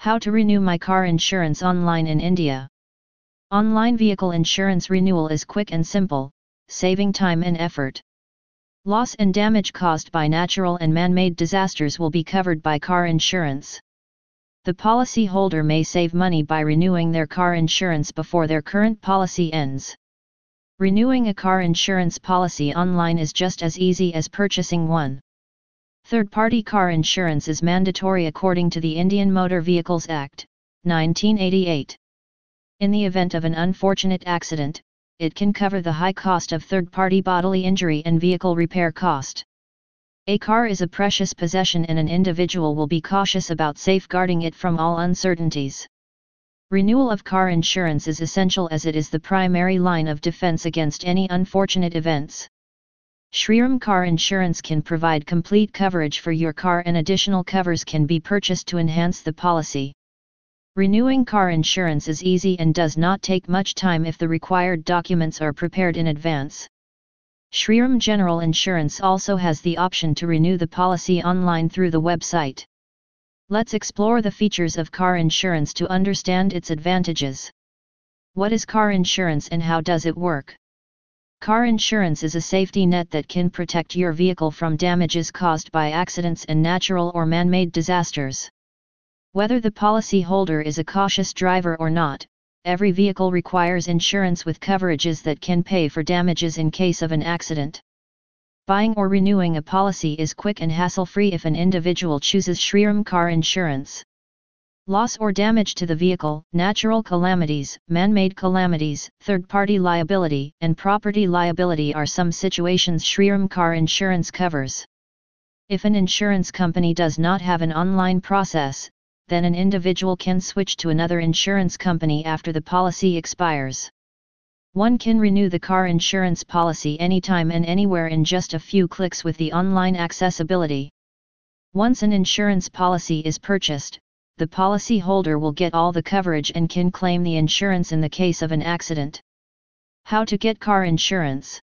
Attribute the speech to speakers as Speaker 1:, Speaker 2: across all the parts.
Speaker 1: How to renew my car insurance online in India. Online vehicle insurance renewal is quick and simple, saving time and effort. Loss and damage caused by natural and man-made disasters will be covered by car insurance. The policy holder may save money by renewing their car insurance before their current policy ends. Renewing a car insurance policy online is just as easy as purchasing one. Third-party car insurance is mandatory according to the Indian Motor Vehicles Act, 1988. In the event of an unfortunate accident, it can cover the high cost of third-party bodily injury and vehicle repair cost. A car is a precious possession and an individual will be cautious about safeguarding it from all uncertainties. Renewal of car insurance is essential as it is the primary line of defense against any unfortunate events. Shriram Car Insurance can provide complete coverage for your car and additional covers can be purchased to enhance the policy. Renewing car insurance is easy and does not take much time if the required documents are prepared in advance. Shriram General Insurance also has the option to renew the policy online through the website. Let's explore the features of car insurance to understand its advantages. What is car insurance and how does it work? Car insurance is a safety net that can protect your vehicle from damages caused by accidents and natural or man-made disasters. Whether the policyholder is a cautious driver or not, every vehicle requires insurance with coverages that can pay for damages in case of an accident. Buying or renewing a policy is quick and hassle-free if an individual chooses Shriram Car Insurance. Loss or damage to the vehicle, natural calamities, man-made calamities, third-party liability, and property liability are some situations Shriram Car Insurance covers. If an insurance company does not have an online process, then an individual can switch to another insurance company after the policy expires. One can renew the car insurance policy anytime and anywhere in just a few clicks with the online accessibility. Once an insurance policy is purchased, the policyholder will get all the coverage and can claim the insurance in the case of an accident. How to get car insurance?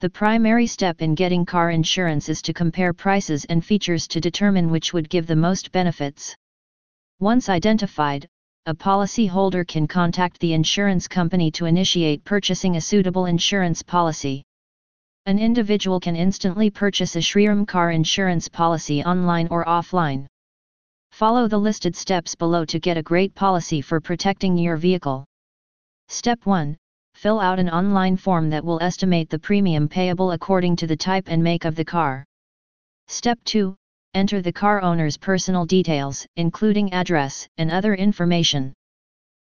Speaker 1: The primary step in getting car insurance is to compare prices and features to determine which would give the most benefits. Once identified, a policyholder can contact the insurance company to initiate purchasing a suitable insurance policy. An individual can instantly purchase a Shriram car insurance policy online or offline. Follow the listed steps below to get a great policy for protecting your vehicle. Step 1 Fill out an online form that will estimate the premium payable according to the type and make of the car. Step 2 Enter the car owner's personal details, including address and other information.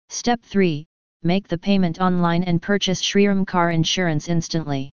Speaker 1: Step 3 Make the payment online and purchase Shriram car insurance instantly.